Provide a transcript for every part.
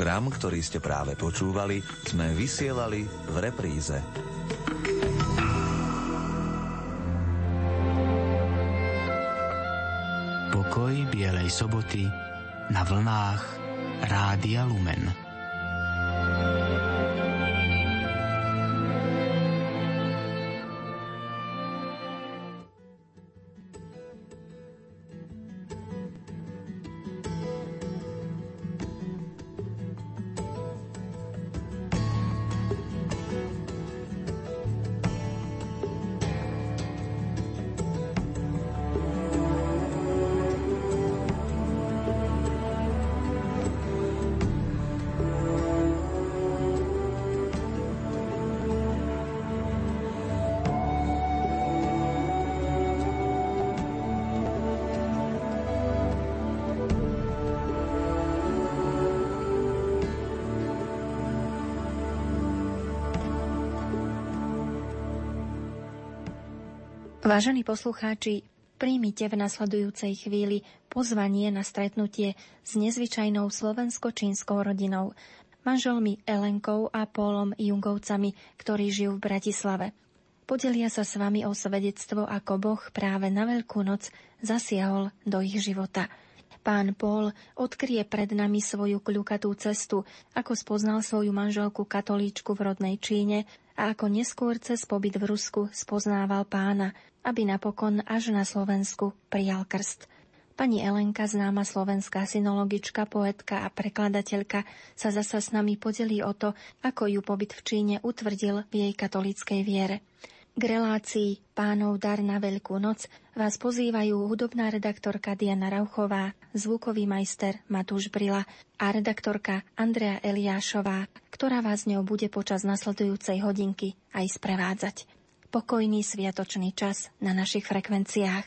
Program, ktorý ste práve počúvali, sme vysielali v repríze. Pokoj Bielej soboty na vlnách Rádia Lumen. Vážení poslucháči, príjmite v nasledujúcej chvíli pozvanie na stretnutie s nezvyčajnou slovensko-čínskou rodinou, manželmi Elenkou a Pólom Jungovcami, ktorí žijú v Bratislave. Podelia sa s vami o svedectvo, ako Boh práve na Veľkú noc zasiahol do ich života. Pán Pól odkrie pred nami svoju kľukatú cestu, ako spoznal svoju manželku katolíčku v rodnej Číne a ako neskôr cez pobyt v Rusku spoznával pána – aby napokon až na Slovensku prijal krst. Pani Elenka, známa slovenská synologička, poetka a prekladateľka, sa zasa s nami podelí o to, ako ju pobyt v Číne utvrdil v jej katolíckej viere. K relácii Pánov dar na Veľkú noc vás pozývajú hudobná redaktorka Diana Rauchová, zvukový majster Matúš Brila a redaktorka Andrea Eliášová, ktorá vás ňou bude počas nasledujúcej hodinky aj sprevádzať pokojný sviatočný čas na našich frekvenciách.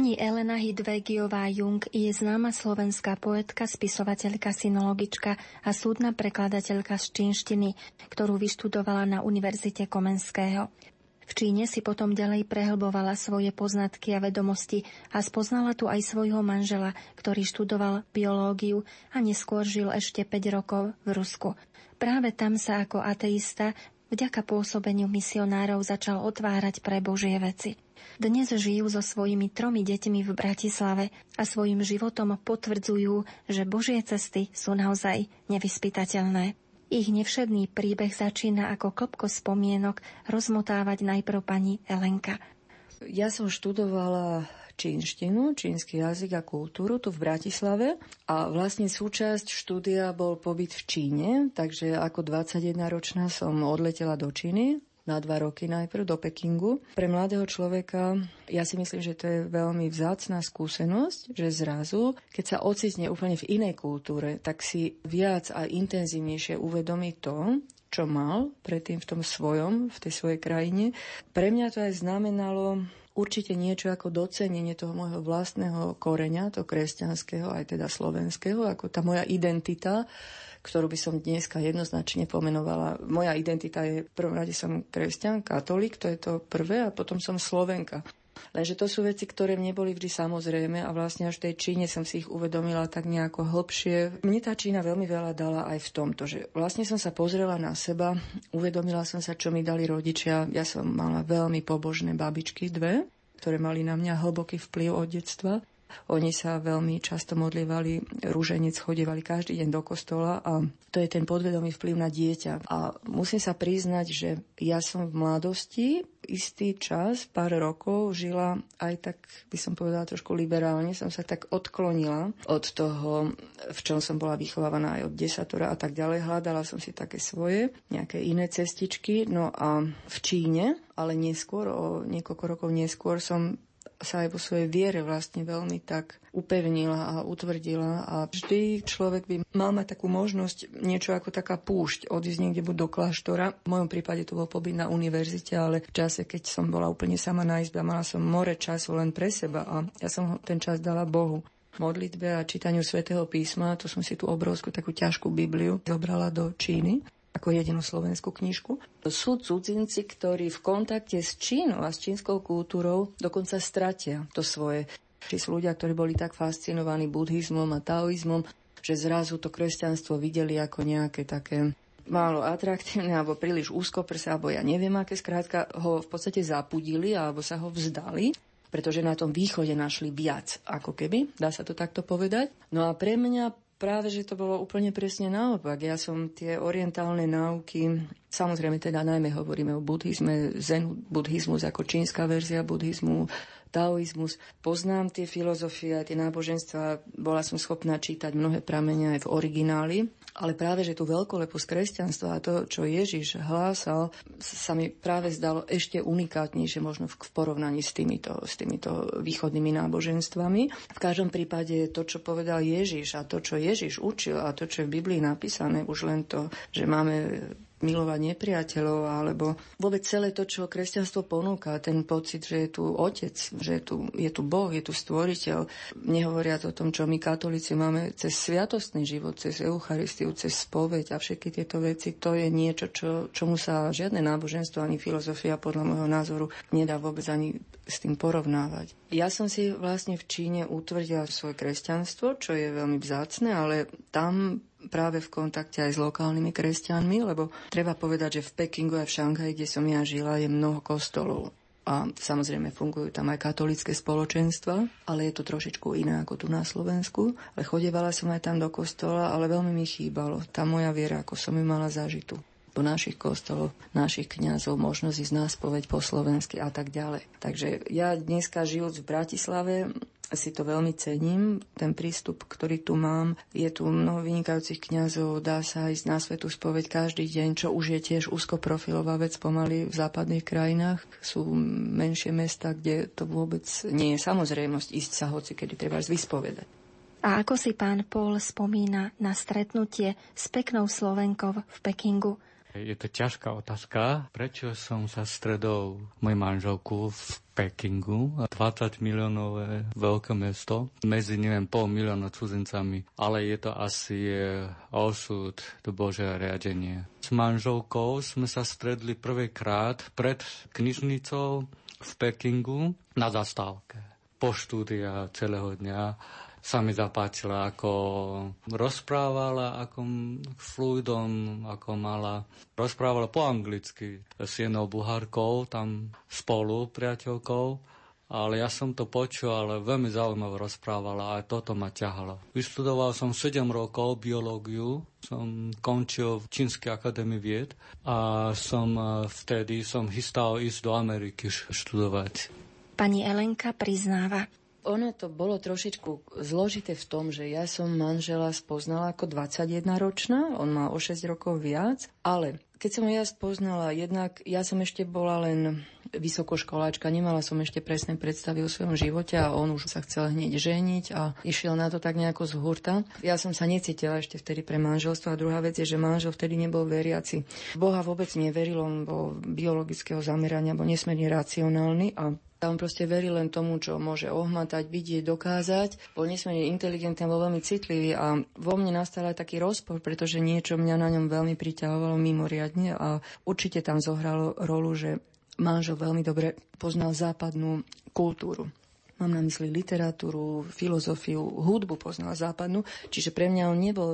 Pani Elena Hidvegiová Jung je známa slovenská poetka, spisovateľka, synologička a súdna prekladateľka z čínštiny, ktorú vyštudovala na Univerzite Komenského. V Číne si potom ďalej prehlbovala svoje poznatky a vedomosti a spoznala tu aj svojho manžela, ktorý študoval biológiu a neskôr žil ešte 5 rokov v Rusku. Práve tam sa ako ateista vďaka pôsobeniu misionárov začal otvárať pre Božie veci. Dnes žijú so svojimi tromi deťmi v Bratislave a svojim životom potvrdzujú, že Božie cesty sú naozaj nevyspytateľné. Ich nevšedný príbeh začína ako klopko spomienok rozmotávať najprv pani Elenka. Ja som študovala čínštinu, čínsky jazyk a kultúru tu v Bratislave a vlastne súčasť štúdia bol pobyt v Číne, takže ako 21-ročná som odletela do Číny na dva roky najprv do Pekingu. Pre mladého človeka ja si myslím, že to je veľmi vzácná skúsenosť, že zrazu, keď sa ocitne úplne v inej kultúre, tak si viac a intenzívnejšie uvedomí to, čo mal predtým v tom svojom, v tej svojej krajine. Pre mňa to aj znamenalo určite niečo ako docenenie toho môjho vlastného koreňa, to kresťanského, aj teda slovenského, ako tá moja identita, ktorú by som dneska jednoznačne pomenovala. Moja identita je, v prvom rade som kresťan, katolík, to je to prvé, a potom som Slovenka. Lenže to sú veci, ktoré mne boli vždy samozrejme a vlastne až v tej Číne som si ich uvedomila tak nejako hlbšie. Mne tá Čína veľmi veľa dala aj v tomto, že vlastne som sa pozrela na seba, uvedomila som sa, čo mi dali rodičia. Ja som mala veľmi pobožné babičky, dve, ktoré mali na mňa hlboký vplyv od detstva. Oni sa veľmi často modlievali, rúženec chodievali každý deň do kostola a to je ten podvedomý vplyv na dieťa. A musím sa priznať, že ja som v mladosti istý čas, pár rokov žila aj tak, by som povedala trošku liberálne, som sa tak odklonila od toho, v čom som bola vychovávaná aj od desatora a tak ďalej. Hľadala som si také svoje, nejaké iné cestičky. No a v Číne, ale neskôr, o niekoľko rokov neskôr som sa aj vo svojej viere vlastne veľmi tak upevnila a utvrdila. A vždy človek by mal mať takú možnosť niečo ako taká púšť, odísť niekde buď do kláštora. V mojom prípade to bol pobyt na univerzite, ale v čase, keď som bola úplne sama na izbe mala som more času len pre seba a ja som ten čas dala Bohu. Modlitbe a čítaniu svätého písma, to som si tú obrovskú takú ťažkú Bibliu zobrala do Číny ako jedinú slovenskú knižku. Sú cudzinci, ktorí v kontakte s Čínou a s čínskou kultúrou dokonca stratia to svoje. Či sú ľudia, ktorí boli tak fascinovaní buddhizmom a taoizmom, že zrazu to kresťanstvo videli ako nejaké také málo atraktívne alebo príliš úzkoprse, alebo ja neviem aké, skrátka ho v podstate zapudili alebo sa ho vzdali pretože na tom východe našli viac, ako keby, dá sa to takto povedať. No a pre mňa Práve, že to bolo úplne presne naopak. Ja som tie orientálne náuky, samozrejme teda najmä hovoríme o buddhizme, zen buddhizmus ako čínska verzia buddhizmu, taoizmus. Poznám tie filozofie tie náboženstva, bola som schopná čítať mnohé pramene aj v origináli, ale práve, že tú veľkoleposť kresťanstva a to, čo Ježiš hlásal, sa mi práve zdalo ešte unikátnejšie možno v porovnaní s týmito, s týmito východnými náboženstvami. V každom prípade to, čo povedal Ježiš a to, čo Ježiš učil a to, čo je v Biblii napísané, už len to, že máme milovať nepriateľov, alebo vôbec celé to, čo kresťanstvo ponúka, ten pocit, že je tu Otec, že je tu, je tu Boh, je tu Stvoriteľ. Nehovoriac o tom, čo my katolíci máme cez sviatostný život, cez Eucharistiu, cez spoveď a všetky tieto veci, to je niečo, čo, čomu sa žiadne náboženstvo ani filozofia podľa môjho názoru nedá vôbec ani s tým porovnávať. Ja som si vlastne v Číne utvrdila svoje kresťanstvo, čo je veľmi vzácne, ale tam práve v kontakte aj s lokálnymi kresťanmi, lebo treba povedať, že v Pekingu a v Šanghaji, kde som ja žila, je mnoho kostolov. A samozrejme fungujú tam aj katolické spoločenstva, ale je to trošičku iné ako tu na Slovensku. Ale chodevala som aj tam do kostola, ale veľmi mi chýbalo tá moja viera, ako som ju mala zažitú po našich kostoloch, našich kňazov, možnosť ísť na spoveď po slovensky a tak ďalej. Takže ja dneska žijúc v Bratislave si to veľmi cením, ten prístup, ktorý tu mám. Je tu mnoho vynikajúcich kňazov, dá sa ísť na svetú spoveď každý deň, čo už je tiež úzkoprofilová vec pomaly v západných krajinách. Sú menšie mesta, kde to vôbec nie je samozrejmosť ísť sa hoci, kedy treba vyspovedať. A ako si pán Paul spomína na stretnutie s peknou Slovenkou v Pekingu? Je to ťažká otázka. Prečo som sa stredol moj manželku v Pekingu, 20 miliónové veľké mesto, medzi neviem pol milióna cudzincami, ale je to asi osud, to Bože riadenie. S manželkou sme sa stredli prvýkrát pred knižnicou v Pekingu na zastávke. Po štúdia celého dňa sa mi zapáčila, ako rozprávala, ako fluidom, ako mala. Rozprávala po anglicky s jednou buhárkou, tam spolu priateľkou. Ale ja som to počul, ale veľmi zaujímavé rozprávala a toto ma ťahalo. Vyštudoval som 7 rokov biológiu, som končil v Čínskej akadémii vied a som eh, vtedy som chystal ísť do Ameriky študovať. Pani Elenka priznáva, ono to bolo trošičku zložité v tom, že ja som manžela spoznala ako 21-ročná, on má o 6 rokov viac, ale keď som ja spoznala, jednak ja som ešte bola len vysokoškoláčka, nemala som ešte presné predstavy o svojom živote a on už sa chcel hneď ženiť a išiel na to tak nejako z hurta. Ja som sa necítila ešte vtedy pre manželstvo a druhá vec je, že manžel vtedy nebol veriaci. Boha vôbec neveril, on bol biologického zamerania, bol nesmierne racionálny a on proste verí len tomu, čo môže ohmatať, vidieť, dokázať. Bol nesmierne inteligentný, bol veľmi citlivý a vo mne nastal aj taký rozpor, pretože niečo mňa na ňom veľmi priťahovalo mimoriadne a určite tam zohralo rolu, že manžel veľmi dobre poznal západnú kultúru. Mám na mysli literatúru, filozofiu, hudbu poznal západnú. Čiže pre mňa on nebol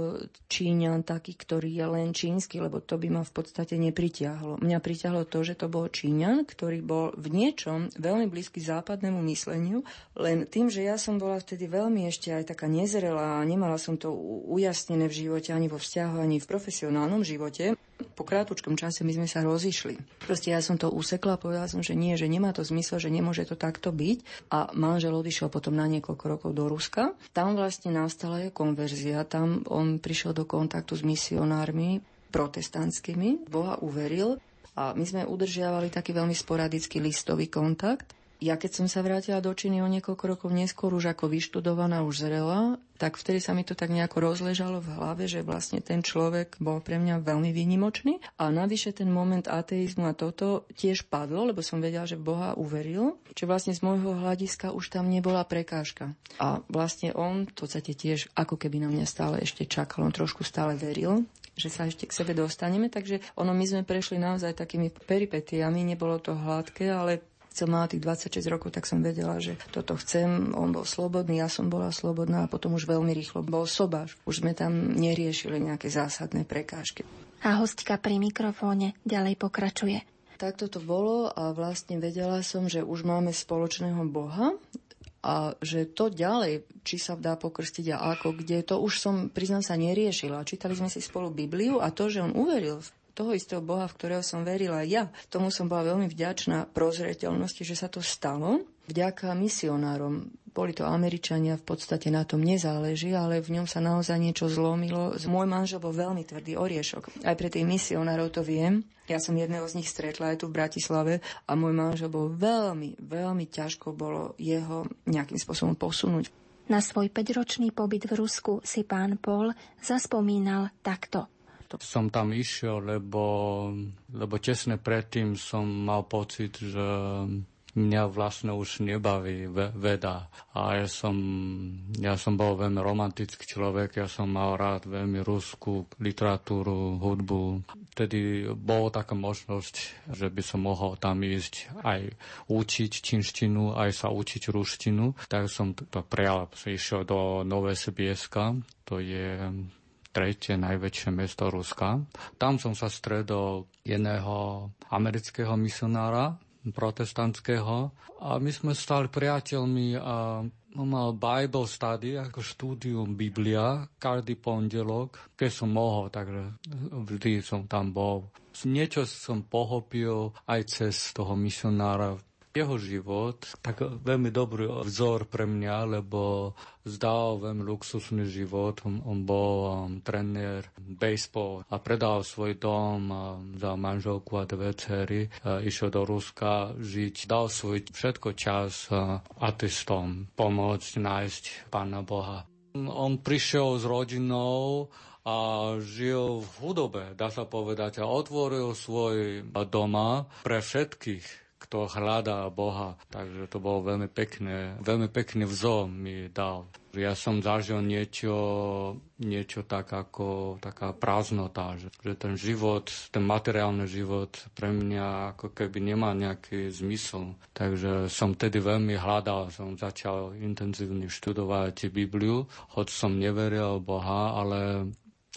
Číňan taký, ktorý je len čínsky, lebo to by ma v podstate nepritiahlo. Mňa pritiahlo to, že to bol Číňan, ktorý bol v niečom veľmi blízky západnému mysleniu, len tým, že ja som bola vtedy veľmi ešte aj taká nezrelá nemala som to ujasnené v živote, ani vo vzťahu, ani v profesionálnom živote, po krátučkom čase my sme sa rozišli. Proste ja som to usekla povedala som, že nie, že nemá to zmysel, že nemôže to takto byť. A manžel odišiel potom na niekoľko rokov do Ruska. Tam vlastne nastala je konverzia. Tam on prišiel do kontaktu s misionármi protestantskými. Boha uveril a my sme udržiavali taký veľmi sporadický listový kontakt. Ja keď som sa vrátila do Číny o niekoľko rokov neskôr, už ako vyštudovaná, už zrela, tak vtedy sa mi to tak nejako rozležalo v hlave, že vlastne ten človek bol pre mňa veľmi výnimočný. A navyše ten moment ateizmu a toto tiež padlo, lebo som vedela, že Boha uveril, že vlastne z môjho hľadiska už tam nebola prekážka. A vlastne on v podstate tiež ako keby na mňa stále ešte čakal, on trošku stále veril, že sa ešte k sebe dostaneme, takže ono my sme prešli naozaj takými peripetiami, nebolo to hladké, ale som mala tých 26 rokov, tak som vedela, že toto chcem. On bol slobodný, ja som bola slobodná a potom už veľmi rýchlo bol sobáš. Už sme tam neriešili nejaké zásadné prekážky. A hostka pri mikrofóne ďalej pokračuje. Takto to bolo a vlastne vedela som, že už máme spoločného Boha a že to ďalej, či sa dá pokrstiť a ako, kde, to už som, priznám sa, neriešila. Čítali sme si spolu Bibliu a to, že on uveril v toho istého Boha, v ktorého som verila ja. Tomu som bola veľmi vďačná prozreteľnosti, že sa to stalo. Vďaka misionárom. Boli to Američania, v podstate na tom nezáleží, ale v ňom sa naozaj niečo zlomilo. Môj manžel bol veľmi tvrdý oriešok. Aj pre tých misionárov to viem. Ja som jedného z nich stretla aj tu v Bratislave a môj manžel bol veľmi, veľmi ťažko bolo jeho nejakým spôsobom posunúť. Na svoj 5-ročný pobyt v Rusku si pán Paul zaspomínal takto. Som tam išiel, lebo, lebo tesne predtým som mal pocit, že mňa vlastne už nebaví veda. A ja som, ja som bol veľmi romantický človek, ja som mal rád veľmi ruskú literatúru, hudbu. Vtedy bola taká možnosť, že by som mohol tam ísť aj učiť činštinu, aj sa učiť ruštinu. Tak som to, to prijal, išiel do Nové Sibieska, to je tretie najväčšie mesto Ruska. Tam som sa stredol jedného amerického misionára, protestantského a my sme stali priateľmi a on mal Bible study ako štúdium Biblia každý pondelok, keď som mohol, takže vždy som tam bol. Niečo som pohopil aj cez toho misionára jeho život tak veľmi dobrý vzor pre mňa, lebo zdal veľmi luxusný život. On, on bol um, trenér baseball a predal svoj dom um, za manželku a dve cery. Uh, išiel do Ruska žiť. Dal svoj všetko čas uh, ateistom pomôcť nájsť Pána Boha. On prišiel s rodinou a žil v chudobe, dá sa povedať, a otvoril svoj doma pre všetkých kto hľadá Boha. Takže to bolo veľmi pekné, veľmi pekný vzor mi dal. Ja som zažil niečo, niečo tak ako taká prázdnota, že, že ten život, ten materiálny život pre mňa ako keby nemá nejaký zmysel. Takže som tedy veľmi hľadal, som začal intenzívne študovať Bibliu, hoď som neveril Boha, ale,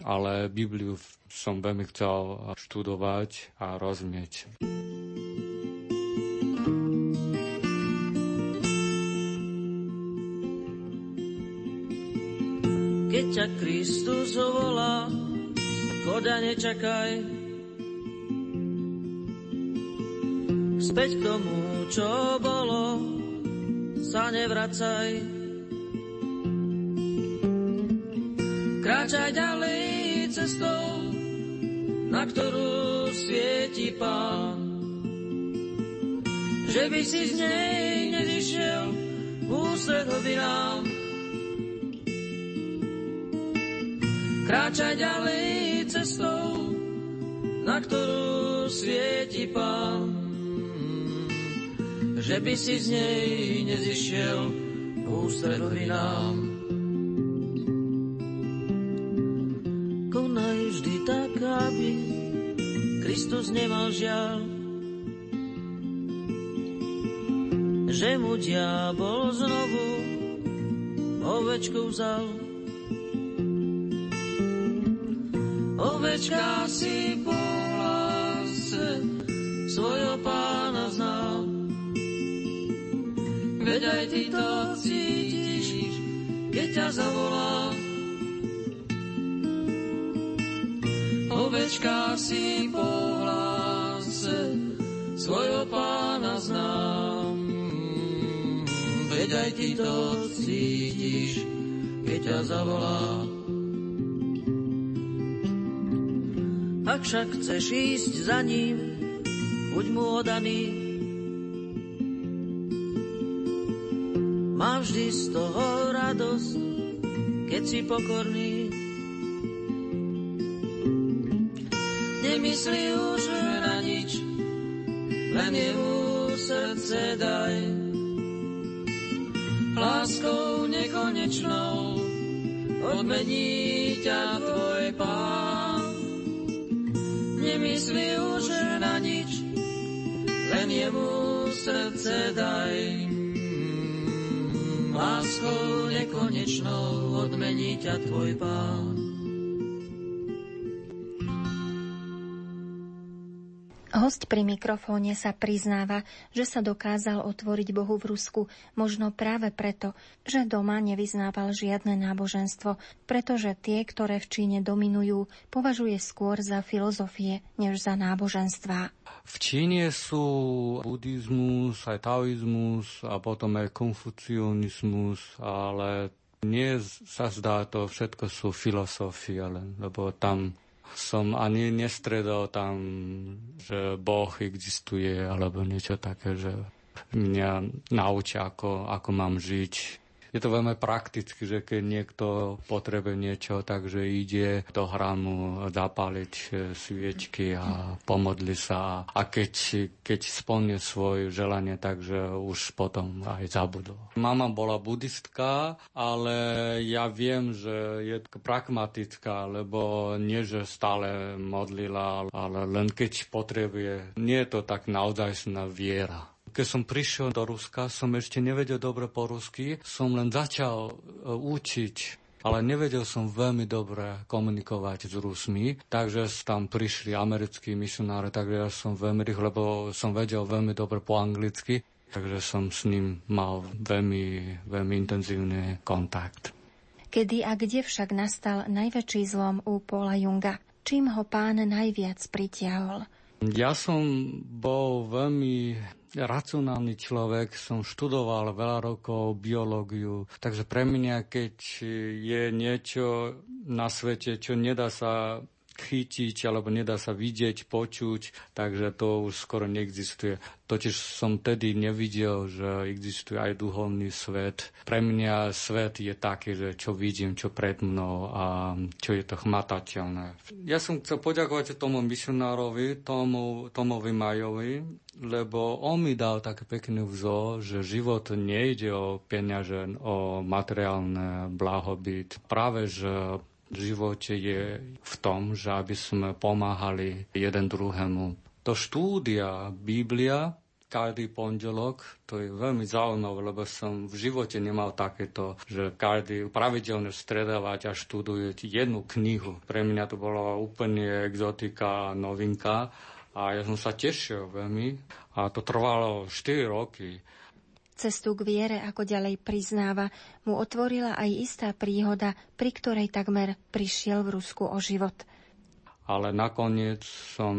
ale Bibliu som veľmi chcel študovať a rozumieť. Keď ťa Kristus volá, choď nečakaj. Späť k tomu, čo bolo, sa nevracaj. Kráčaj ďalej cestou, na ktorú svieti Pán. Že by si z nej nezišiel ústred hlbinám, Kráčaj ďalej cestou, na ktorú svieti Pán. Že by si z nej nezišiel ústredný nám. Konaj vždy tak, aby Kristus nemal žiaľ. že mu diabol znovu ovečku vzal. Ovečka si po hlase svojho pána znal. Veď aj ty to cítiš, keď ťa zavolá. Ovečka si po hlase svojho pána znám. Veď aj ty to cítiš, keď ťa zavolá. Ak však chceš ísť za ním, buď mu odaný. Má vždy z toho radosť, keď si pokorný. Nemyslí už na nič, len jemu srdce daj. Láskou nekonečnou odmení ťa tvoj pán. Nemyslí už na nič, len jemu srdce daj. Láskou nekonečnou odmení ťa tvoj pán. Host pri mikrofóne sa priznáva, že sa dokázal otvoriť Bohu v Rusku možno práve preto, že doma nevyznával žiadne náboženstvo, pretože tie, ktoré v Číne dominujú, považuje skôr za filozofie, než za náboženstvá. V Číne sú buddhizmus, aj taoizmus a potom aj konfucionizmus, ale nie sa zdá to, všetko sú filozofie, lebo tam som ani nestredol tam, že Boh existuje alebo niečo také, že mňa naučia, ako, ako mám žiť je to veľmi prakticky, že keď niekto potrebuje niečo, takže ide do hramu zapáliť e, sviečky a pomodli sa. A keď, keď splne svoje želanie, takže už potom aj zabudol. Mama bola buddhistka, ale ja viem, že je pragmatická, lebo nie, že stále modlila, ale len keď potrebuje. Nie je to tak naozajstná viera. Keď som prišiel do Ruska, som ešte nevedel dobre po rusky, som len začal e, učiť ale nevedel som veľmi dobre komunikovať s Rusmi, takže tam prišli americkí misionári, takže ja som veľmi rýchlo, lebo som vedel veľmi dobre po anglicky, takže som s ním mal veľmi, veľmi intenzívny kontakt. Kedy a kde však nastal najväčší zlom u Paula Junga? Čím ho pán najviac pritiahol? Ja som bol veľmi racionálny človek, som študoval veľa rokov biológiu, takže pre mňa, keď je niečo na svete, čo nedá sa chytiť alebo nedá sa vidieť, počuť, takže to už skoro neexistuje. Totiž som tedy nevidel, že existuje aj duhovný svet. Pre mňa svet je taký, že čo vidím, čo pred mnou a čo je to chmatateľné. Ja som chcel poďakovať tomu misionárovi, tomu, Tomovi Majovi, lebo on mi dal také pekný vzor, že život nejde o peniaze, o materiálne blahobyt. Práve, že v živote je v tom, že aby sme pomáhali jeden druhému. To štúdia Biblia každý pondelok, to je veľmi zaujímavé, lebo som v živote nemal takéto, že každý pravidelne stredávať a študuje jednu knihu. Pre mňa to bola úplne exotika, novinka a ja som sa tešil veľmi a to trvalo 4 roky. Cestu k viere, ako ďalej priznáva, mu otvorila aj istá príhoda, pri ktorej takmer prišiel v Rusku o život. Ale nakoniec som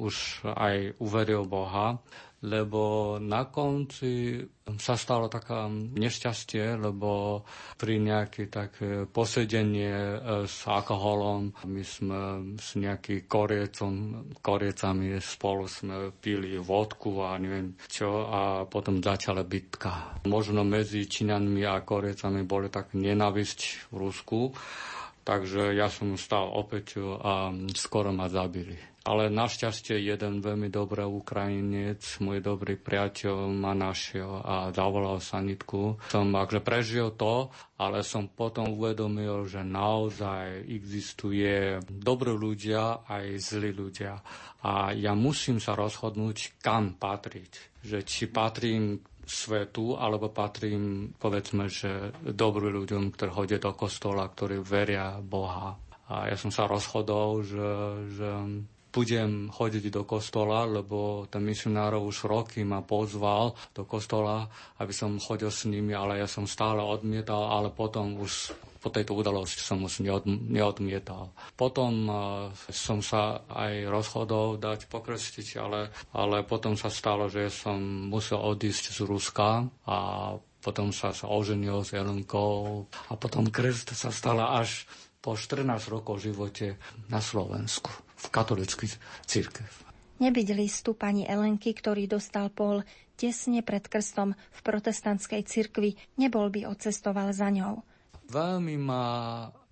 už aj uveril Boha lebo na konci sa stalo taká nešťastie, lebo pri nejaké také posedenie e, s alkoholom, my sme s nejakým koriecom, koriecami spolu sme pili vodku a neviem čo a potom začala bitka. Možno medzi Číňanmi a koriecami boli tak nenavisť v Rusku, takže ja som stal opäť a skoro ma zabili. Ale našťastie jeden veľmi dobrý Ukrajinec, môj dobrý priateľ ma našiel a zavolal sanitku. Som akže prežil to, ale som potom uvedomil, že naozaj existuje dobrí ľudia aj zlí ľudia. A ja musím sa rozhodnúť, kam patriť. Že či patrím svetu, alebo patrím, povedzme, že dobrým ľuďom, ktorí chodia do kostola, ktorí veria Boha. A ja som sa rozhodol, že, že budem chodiť do kostola, lebo ten misionárov už roky ma pozval do kostola, aby som chodil s nimi, ale ja som stále odmietal, ale potom už po tejto udalosti som už neod, neodmietal. Potom uh, som sa aj rozhodol dať pokrstiť, ale, ale potom sa stalo, že som musel odísť z Ruska a potom sa, sa oženil s Jelenkou a potom krst sa stala až po 14 rokov živote na Slovensku v katolický církev. Nebyť listu pani Elenky, ktorý dostal Pol tesne pred krstom v protestantskej cirkvi, nebol by odcestoval za ňou. Veľmi ma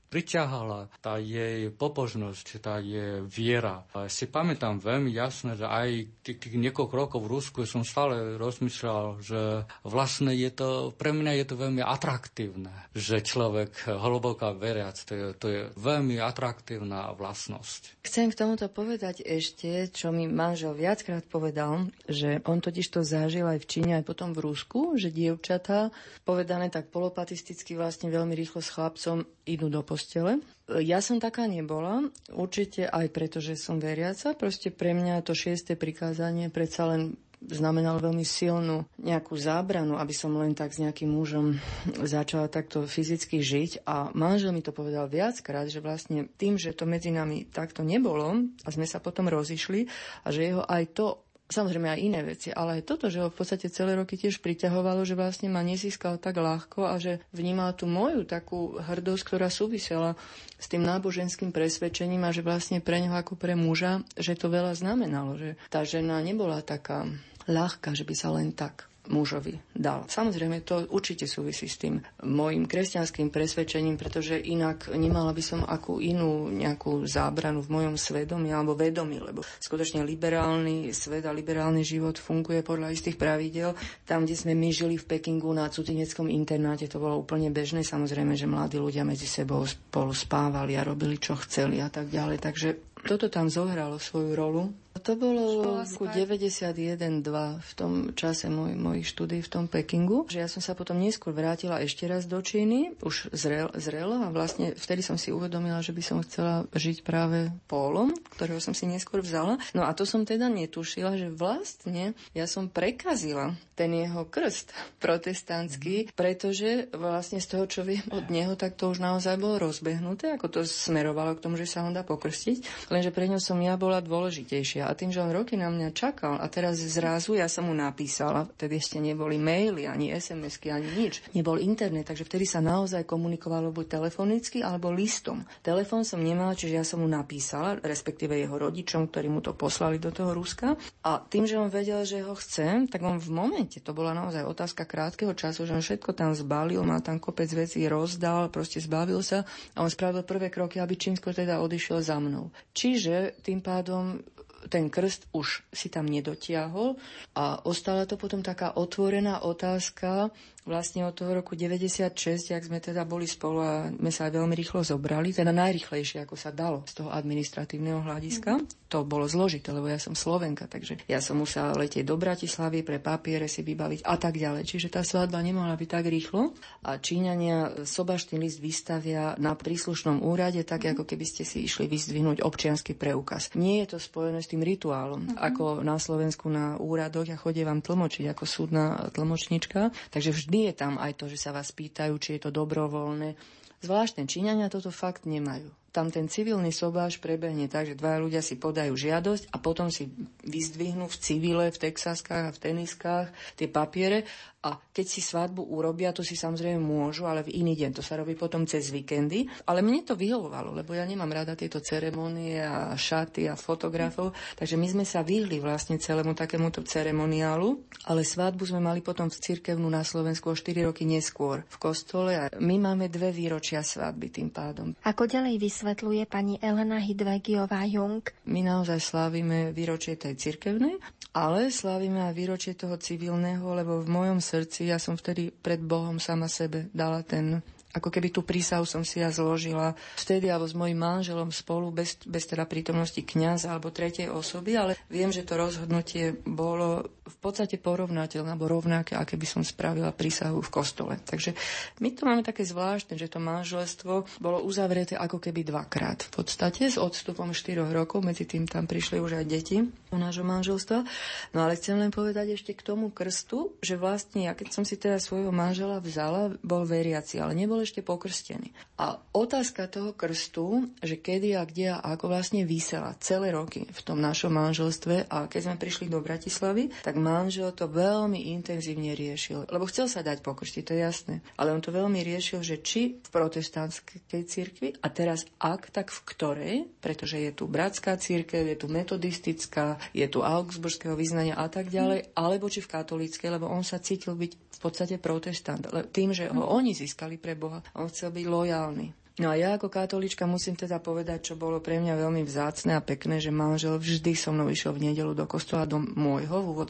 priťahala tá jej pobožnosť, tá jej viera. Si pamätám veľmi jasne, že aj tých, tých niekoľko rokov v Rusku som stále rozmýšľal, že vlastne je to, pre mňa je to veľmi atraktívne, že človek hlboká veriac, to je, to je veľmi atraktívna vlastnosť. Chcem k tomuto povedať ešte, čo mi manžel viackrát povedal, že on totiž to zažil aj v Číne, aj potom v Rusku, že dievčatá, povedané tak polopatisticky, vlastne veľmi rýchlo s chlapcom idú do postele. Ja som taká nebola, určite aj preto, že som veriaca. Proste pre mňa to šiesté prikázanie predsa len znamenalo veľmi silnú nejakú zábranu, aby som len tak s nejakým mužom začala takto fyzicky žiť. A manžel mi to povedal viackrát, že vlastne tým, že to medzi nami takto nebolo a sme sa potom rozišli a že jeho aj to Samozrejme aj iné veci, ale aj toto, že ho v podstate celé roky tiež priťahovalo, že vlastne ma nezískal tak ľahko a že vnímal tú moju takú hrdosť, ktorá súvisela s tým náboženským presvedčením a že vlastne pre ňoho ako pre muža, že to veľa znamenalo, že tá žena nebola taká ľahká, že by sa len tak mužovi dal. Samozrejme, to určite súvisí s tým môjim kresťanským presvedčením, pretože inak nemala by som akú inú nejakú zábranu v mojom svedomí alebo vedomí, lebo skutočne liberálny svet a liberálny život funguje podľa istých pravidel. Tam, kde sme my žili v Pekingu na cudzineckom internáte, to bolo úplne bežné. Samozrejme, že mladí ľudia medzi sebou spolu spávali a robili, čo chceli a tak ďalej. Takže toto tam zohralo svoju rolu to bolo v roku 91-2 v tom čase moj, mojich štúdí v tom Pekingu, že ja som sa potom neskôr vrátila ešte raz do Číny, už zrel, zrelo a vlastne vtedy som si uvedomila, že by som chcela žiť práve pólom, ktorého som si neskôr vzala. No a to som teda netušila, že vlastne ja som prekazila ten jeho krst protestantský, pretože vlastne z toho, čo viem od neho, tak to už naozaj bolo rozbehnuté, ako to smerovalo k tomu, že sa ho dá pokrstiť, lenže pre ňo som ja bola dôležitejšia a tým, že on roky na mňa čakal a teraz zrazu ja som mu napísala, vtedy ešte neboli maily, ani SMS-ky, ani nič. Nebol internet, takže vtedy sa naozaj komunikovalo buď telefonicky alebo listom. Telefón som nemala, čiže ja som mu napísala, respektíve jeho rodičom, ktorí mu to poslali do toho Ruska. A tým, že on vedel, že ho chcem, tak on v momente, to bola naozaj otázka krátkeho času, že on všetko tam zbalil, má tam kopec vecí, rozdal, proste zbavil sa a on spravil prvé kroky, aby čím skôr teda odišiel za mnou. Čiže tým pádom ten krst už si tam nedotiahol. A ostala to potom taká otvorená otázka, vlastne od toho roku 96, ak sme teda boli spolu a sme sa aj veľmi rýchlo zobrali, teda najrychlejšie, ako sa dalo z toho administratívneho hľadiska. Mm. To bolo zložité, lebo ja som Slovenka, takže ja som musela letieť do Bratislavy pre papiere si vybaviť a tak ďalej. Čiže tá svadba nemohla byť tak rýchlo a Číňania sobaštný list vystavia na príslušnom úrade, tak ako keby ste si išli vyzdvihnúť občiansky preukaz. Nie je to spojené s tým rituálom, mm-hmm. ako na Slovensku na úradoch, ja chodievam tlmočiť ako súdna tlmočnička, takže vždy vždy je tam aj to, že sa vás pýtajú, či je to dobrovoľné. Zvláštne Číňania toto fakt nemajú tam ten civilný sobáš prebehne tak, že dvaja ľudia si podajú žiadosť a potom si vyzdvihnú v civile, v texaskách a v teniskách tie papiere a keď si svadbu urobia, to si samozrejme môžu, ale v iný deň. To sa robí potom cez víkendy. Ale mne to vyhovovalo, lebo ja nemám rada tieto ceremonie a šaty a fotografov. Takže my sme sa vyhli vlastne celému takémuto ceremoniálu, ale svadbu sme mali potom v cirkevnú na Slovensku o 4 roky neskôr v kostole a my máme dve výročia svadby tým pádom. Ako ďalej vysvetľuje pani Elena Hidvegiová Jung? My naozaj slávime výročie tej cirkevnej, ale slávime aj výročie toho civilného, lebo v mojom srdci ja som vtedy pred Bohom sama sebe dala ten ako keby tú prísahu som si ja zložila vtedy alebo s mojim manželom spolu, bez, bez teda prítomnosti kňaza alebo tretej osoby, ale viem, že to rozhodnutie bolo v podstate porovnateľné alebo rovnaké, aké by som spravila prísahu v kostole. Takže my to máme také zvláštne, že to manželstvo bolo uzavreté ako keby dvakrát. V podstate s odstupom 4 rokov, medzi tým tam prišli už aj deti nášho manželstva. No ale chcem len povedať ešte k tomu krstu, že vlastne ja keď som si teda svojho manžela vzala, bol veriaci, ale nebol ešte pokrstený. A otázka toho krstu, že kedy a kde a ako vlastne vysela celé roky v tom našom manželstve a keď sme prišli do Bratislavy, tak manžel to veľmi intenzívne riešil, lebo chcel sa dať pokrstiť, to je jasné. Ale on to veľmi riešil, že či v protestantskej cirkvi a teraz ak, tak v ktorej, pretože je tu bratská církev, je tu metodistická, je tu augsburského vyznania a tak ďalej, alebo či v katolíckej, lebo on sa cítil byť v podstate protestant. Tým, že ho oni získali pre Boha, on chcel byť lojálny. No a ja ako katolička musím teda povedať, čo bolo pre mňa veľmi vzácne a pekné, že manžel vždy so mnou išiel v nedelu do kostola, do môjho v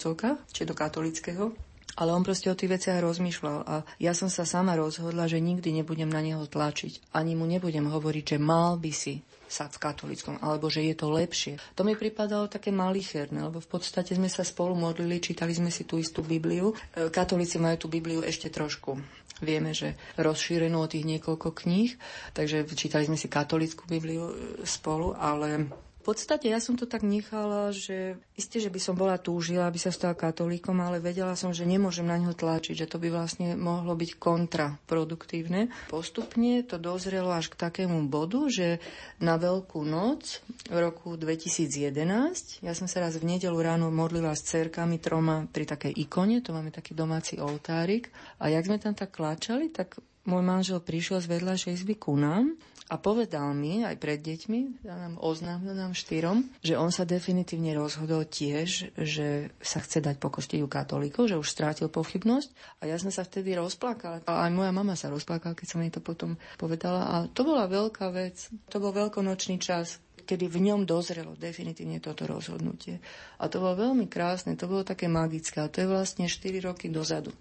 či do katolického. Ale on proste o tých veciach rozmýšľal a ja som sa sama rozhodla, že nikdy nebudem na neho tlačiť. Ani mu nebudem hovoriť, že mal by si sa v katolickom, alebo že je to lepšie. To mi pripadalo také malicherné, lebo v podstate sme sa spolu modlili, čítali sme si tú istú Bibliu. E, katolíci majú tú Bibliu ešte trošku Vieme, že rozšírenú o tých niekoľko kníh, takže čítali sme si katolickú Bibliu e, spolu, ale podstate ja som to tak nechala, že isté, že by som bola túžila, aby sa stal katolíkom, ale vedela som, že nemôžem na ňo tlačiť, že to by vlastne mohlo byť kontraproduktívne. Postupne to dozrelo až k takému bodu, že na Veľkú noc v roku 2011, ja som sa raz v nedelu ráno modlila s cerkami troma pri takej ikone, to máme taký domáci oltárik a jak sme tam tak kláčali, tak môj manžel prišiel z vedľajšej izby ku nám a povedal mi aj pred deťmi, nám oznámil nám štyrom, že on sa definitívne rozhodol tiež, že sa chce dať pokostiť u katolíkov, že už strátil pochybnosť a ja som sa vtedy rozplakala. A aj moja mama sa rozplakala, keď som jej to potom povedala a to bola veľká vec. To bol veľkonočný čas, kedy v ňom dozrelo definitívne toto rozhodnutie. A to bolo veľmi krásne, to bolo také magické. A to je vlastne 4 roky dozadu.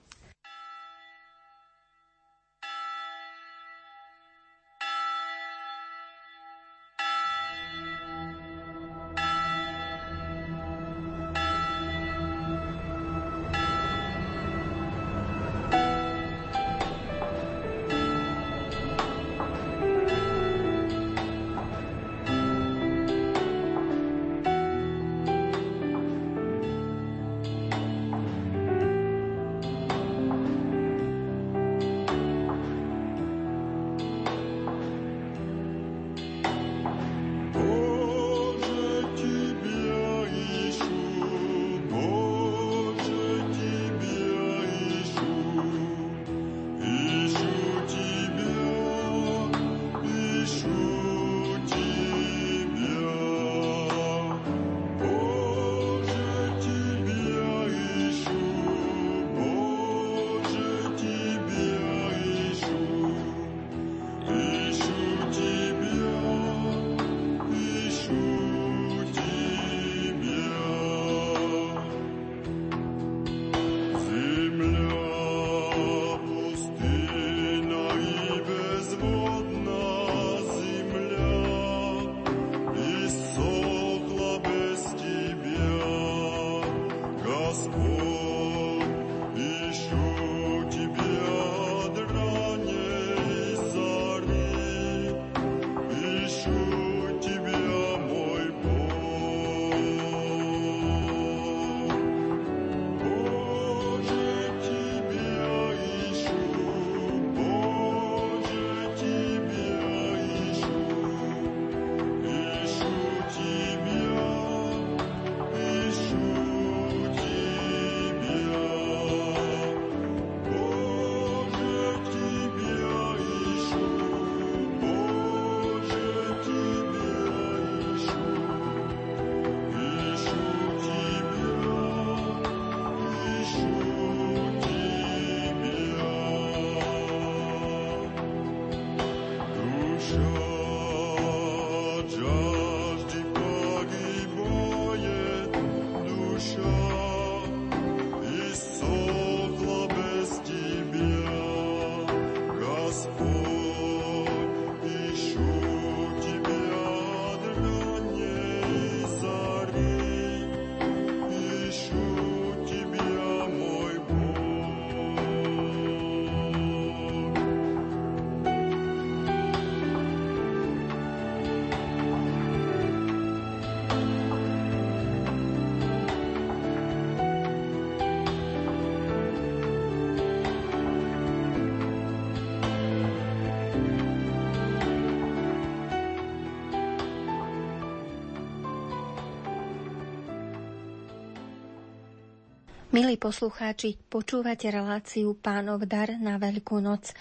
Milí poslucháči, počúvate reláciu Pánov dar na Veľkú noc.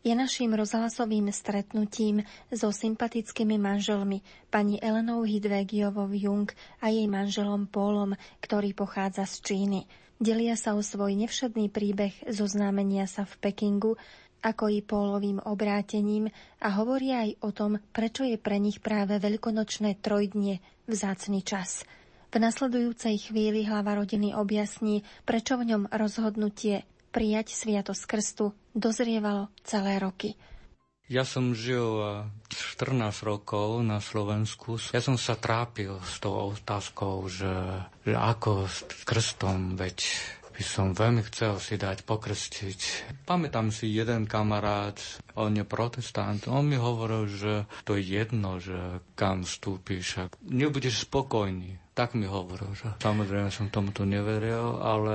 Je naším rozhlasovým stretnutím so sympatickými manželmi pani Elenou Hidvegiovou Jung a jej manželom Pólom, ktorý pochádza z Číny. Delia sa o svoj nevšedný príbeh zo známenia sa v Pekingu, ako i Pólovým obrátením a hovoria aj o tom, prečo je pre nich práve veľkonočné trojdnie vzácny čas – v nasledujúcej chvíli hlava rodiny objasní, prečo v ňom rozhodnutie prijať Sviatosť Krstu dozrievalo celé roky. Ja som žil 14 eh, rokov na Slovensku. Ja som sa trápil s tou otázkou, že, že ako s krstom, veď by som veľmi chcel si dať pokrstiť. Pamätám si jeden kamarát, on je protestant, on mi hovoril, že to je jedno, že kam vstúpiš a nebudeš spokojný. Tak mi hovoril, že samozrejme som tomuto neveril, ale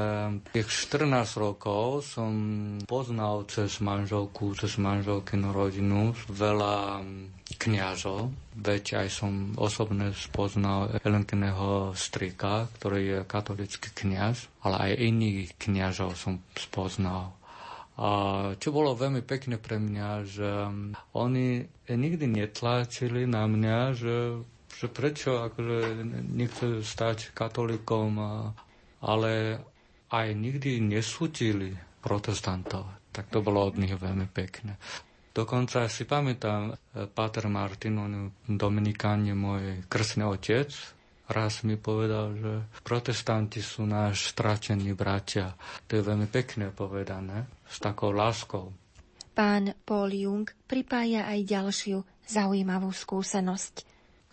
tých 14 rokov som poznal cez manželku, cez manželkinu rodinu veľa kniažov, veď aj som osobne spoznal Elenkiného strika, ktorý je katolický kniaž, ale aj iných kniažov som spoznal. A čo bolo veľmi pekné pre mňa, že oni nikdy netlačili na mňa, že že prečo akože nechce stať katolíkom, ale aj nikdy nesútili protestantov. Tak to bolo od nich veľmi pekné. Dokonca si pamätám, e, Páter Martin, on Dominikán, je môj krsný otec, raz mi povedal, že protestanti sú náš stratený bratia. To je veľmi pekne povedané, s takou láskou. Pán Paul Jung pripája aj ďalšiu zaujímavú skúsenosť.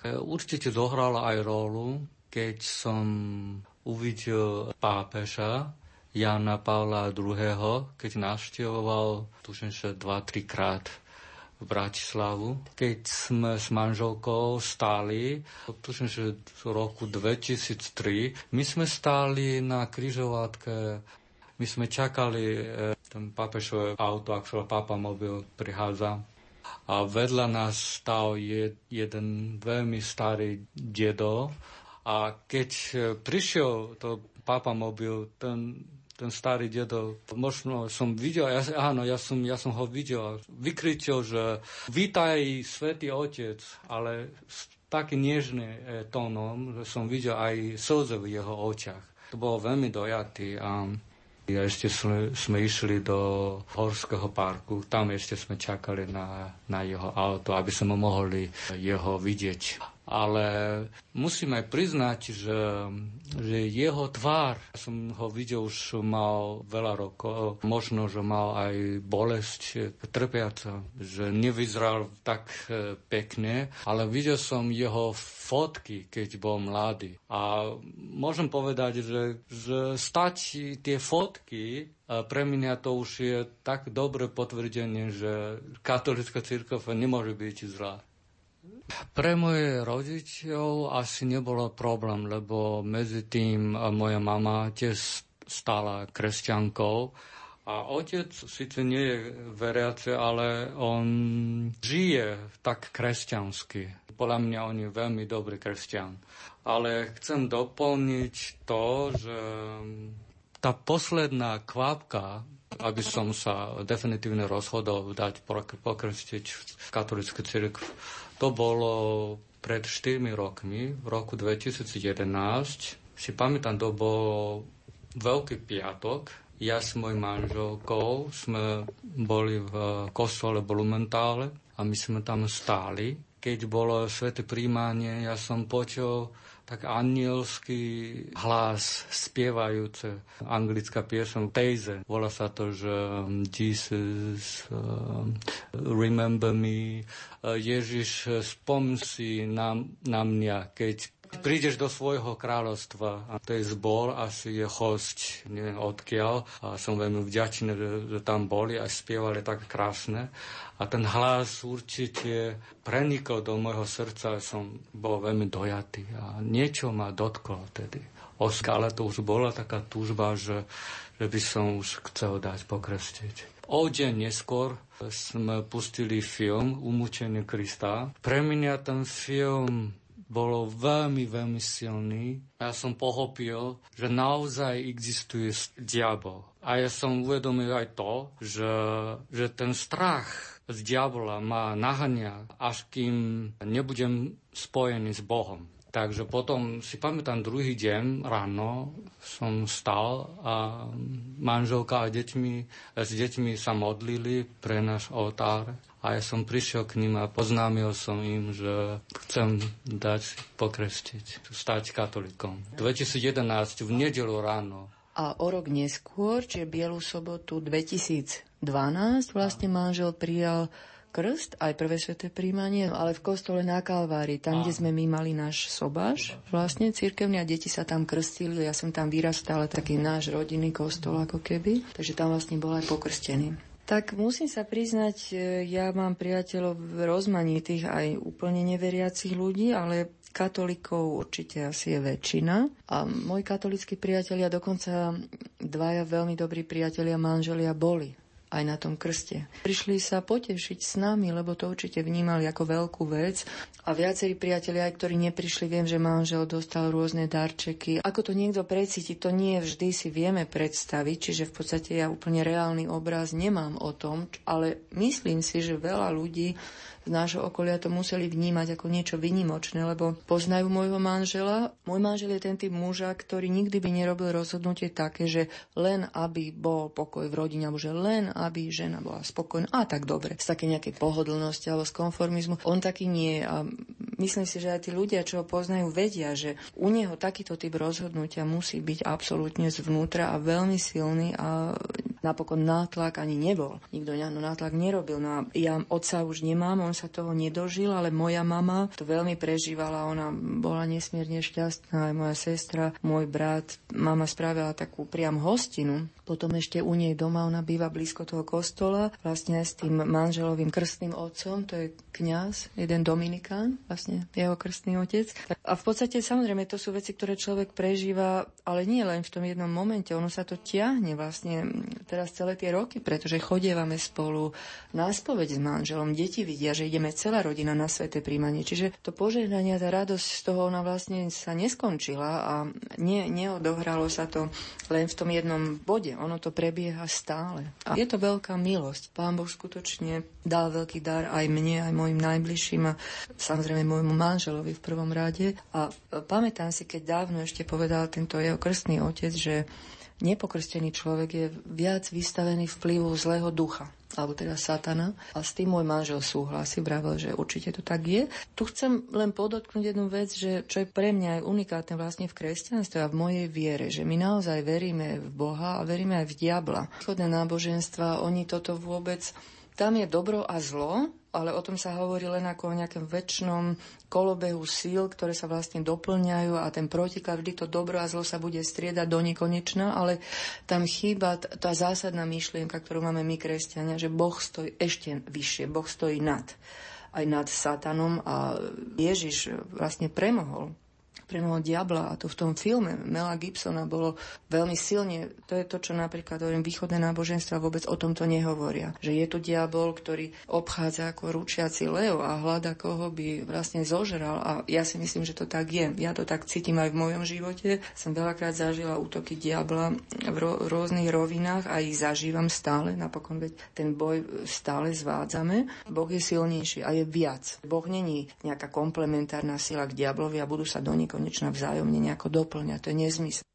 E, určite zohrala aj rolu, keď som uvidel pápeža Jana Pavla II., keď navštevoval, tuším, že 2-3 krát v Bratislavu, keď sme s manželkou stáli, tuším, že v roku 2003, my sme stáli na križovatke, my sme čakali e, ten pápežové auto, ak sa papa mobil prichádza. A vedľa nás stal je, jeden veľmi starý dedo. A keď prišiel to papa mobil, ten, ten starý dedo, možno som videl, ja, áno, ja som, ja som ho videl, vykričil, že vítaj svätý Otec, ale s takým nežným e, tónom, že som videl aj slze v jeho očiach. To bolo veľmi dojatý a a ešte sme, sme išli do Horského parku, tam ešte sme čakali na, na jeho auto, aby sme mohli jeho vidieť ale musím aj priznať, že, že jeho tvár, som ho videl už mal veľa rokov, možno, že mal aj bolesť trpiaca, že nevyzeral tak e, pekne, ale videl som jeho fotky, keď bol mladý. A môžem povedať, že, že stať tie fotky pre mňa to už je tak dobré potvrdenie, že katolická církev nemôže byť zlá. Pre moje rodičov asi nebolo problém, lebo medzi tým moja mama tiež stala kresťankou a otec síce nie je veriaci, ale on žije tak kresťansky. Podľa mňa on je veľmi dobrý kresťan. Ale chcem doplniť to, že tá posledná kvapka, aby som sa definitívne rozhodol dať pokrstiť v katolickú cirkvi, to bolo pred 4 rokmi, v roku 2011. Si pamätám, to bol Veľký piatok. Ja s mojou manželkou sme boli v kostole Blumentále a my sme tam stáli. Keď bolo sveté príjmanie, ja som počul tak anielský hlas spievajúce. Anglická piesň Tejze. Volá sa to, že um, Jesus, uh, remember me. Uh, Ježiš, spom si na, na mňa, keď prídeš do svojho kráľovstva a to je zbor, asi je host, neviem odkiaľ. A som veľmi vďačný, že, tam boli a spievali tak krásne. A ten hlas určite prenikol do môjho srdca, som bol veľmi dojatý a niečo ma dotklo vtedy. Oska, ale to už bola taká túžba, že, že by som už chcel dať pokrstiť. O deň neskôr sme pustili film Umúčenie Krista. Pre mňa ten film bolo veľmi, veľmi silný. Ja som pochopil, že naozaj existuje diabol. A ja som uvedomil aj to, že, že ten strach z diabola ma nahania, až kým nebudem spojený s Bohom. Takže potom si pamätám druhý deň ráno som stal a manželka a deťmi, s deťmi sa modlili pre náš oltár a ja som prišiel k ním a poznámil som im, že chcem dať pokrestiť, stať katolikom. 2011 v nedelu ráno. A o rok neskôr, čiže Bielu sobotu 2012, vlastne manžel prijal krst, aj prvé sveté príjmanie, ale v kostole na Kalvári, tam, kde sme my mali náš sobáš, vlastne církevný a deti sa tam krstili, ja som tam vyrastal, taký náš rodinný kostol ako keby, takže tam vlastne bol aj pokrstený. Tak musím sa priznať, e, ja mám priateľov rozmanitých aj úplne neveriacich ľudí, ale katolíkov určite asi je väčšina. A moji katolíckí priatelia, dokonca dvaja veľmi dobrí priatelia, manželia boli aj na tom krste. Prišli sa potešiť s nami, lebo to určite vnímali ako veľkú vec. A viacerí priatelia, aj ktorí neprišli, viem, že manžel dostal rôzne darčeky. Ako to niekto precíti, to nie vždy si vieme predstaviť, čiže v podstate ja úplne reálny obraz nemám o tom, ale myslím si, že veľa ľudí z nášho okolia to museli vnímať ako niečo vynimočné, lebo poznajú môjho manžela. Môj manžel je ten typ muža, ktorý nikdy by nerobil rozhodnutie také, že len aby bol pokoj v rodine, alebo že len aby žena bola spokojná a tak dobre. Z také nejakej pohodlnosti alebo z konformizmu. On taký nie a myslím si, že aj tí ľudia, čo ho poznajú, vedia, že u neho takýto typ rozhodnutia musí byť absolútne zvnútra a veľmi silný a napokon nátlak ani nebol. Nikto nátlak nerobil. No a ja otca už nemám, on sa toho nedožil, ale moja mama to veľmi prežívala. Ona bola nesmierne šťastná, aj moja sestra, môj brat. Mama spravila takú priam hostinu potom ešte u nej doma, ona býva blízko toho kostola, vlastne s tým manželovým krstným otcom, to je kňaz, jeden Dominikán, vlastne jeho krstný otec. A v podstate samozrejme to sú veci, ktoré človek prežíva, ale nie len v tom jednom momente, ono sa to tiahne vlastne teraz celé tie roky, pretože chodievame spolu na spoveď s manželom, deti vidia, že ideme celá rodina na sveté príjmanie. Čiže to požehnanie, tá radosť z toho ona vlastne sa neskončila a ne, neodohralo sa to len v tom jednom bode ono to prebieha stále. A je to veľká milosť. Pán Boh skutočne dal veľký dar aj mne, aj mojim najbližším a samozrejme môjmu manželovi v prvom rade. A pamätám si, keď dávno ešte povedal tento jeho krstný otec, že nepokrstený človek je viac vystavený vplyvu zlého ducha alebo teda satana. A s tým môj manžel súhlasí, vravel, že určite to tak je. Tu chcem len podotknúť jednu vec, že čo je pre mňa aj unikátne vlastne v kresťanstve a v mojej viere, že my naozaj veríme v Boha a veríme aj v diabla. Východné náboženstva, oni toto vôbec tam je dobro a zlo, ale o tom sa hovorí len ako o nejakom väčšnom kolobehu síl, ktoré sa vlastne doplňajú a ten protiklad, vždy to dobro a zlo sa bude striedať do nekonečna, ale tam chýba tá zásadná myšlienka, ktorú máme my kresťania, že Boh stojí ešte vyššie, Boh stojí nad aj nad satanom a Ježiš vlastne premohol premohol diabla a to v tom filme Mela Gibsona bolo veľmi silne, to je to, čo napríklad hovorím, východné náboženstva vôbec o tomto nehovoria. Že je tu diabol, ktorý obchádza ako ručiaci leo a hľada, koho by vlastne zožral a ja si myslím, že to tak je. Ja to tak cítim aj v mojom živote. Som veľakrát zažila útoky diabla v ro- rôznych rovinách a ich zažívam stále. Napokon veď ten boj stále zvádzame. Boh je silnejší a je viac. Boh není nejaká komplementárna sila k diablovi a budú sa do niekoho nekonečná vzájomne nejako doplňa. To je nezmysel.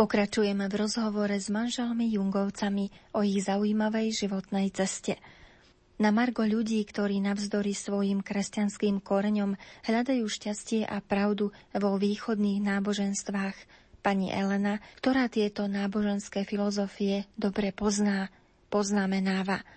Pokračujeme v rozhovore s manželmi Jungovcami o ich zaujímavej životnej ceste. Na margo ľudí, ktorí navzdory svojim kresťanským koreňom hľadajú šťastie a pravdu vo východných náboženstvách, pani Elena, ktorá tieto náboženské filozofie dobre pozná, poznamenáva –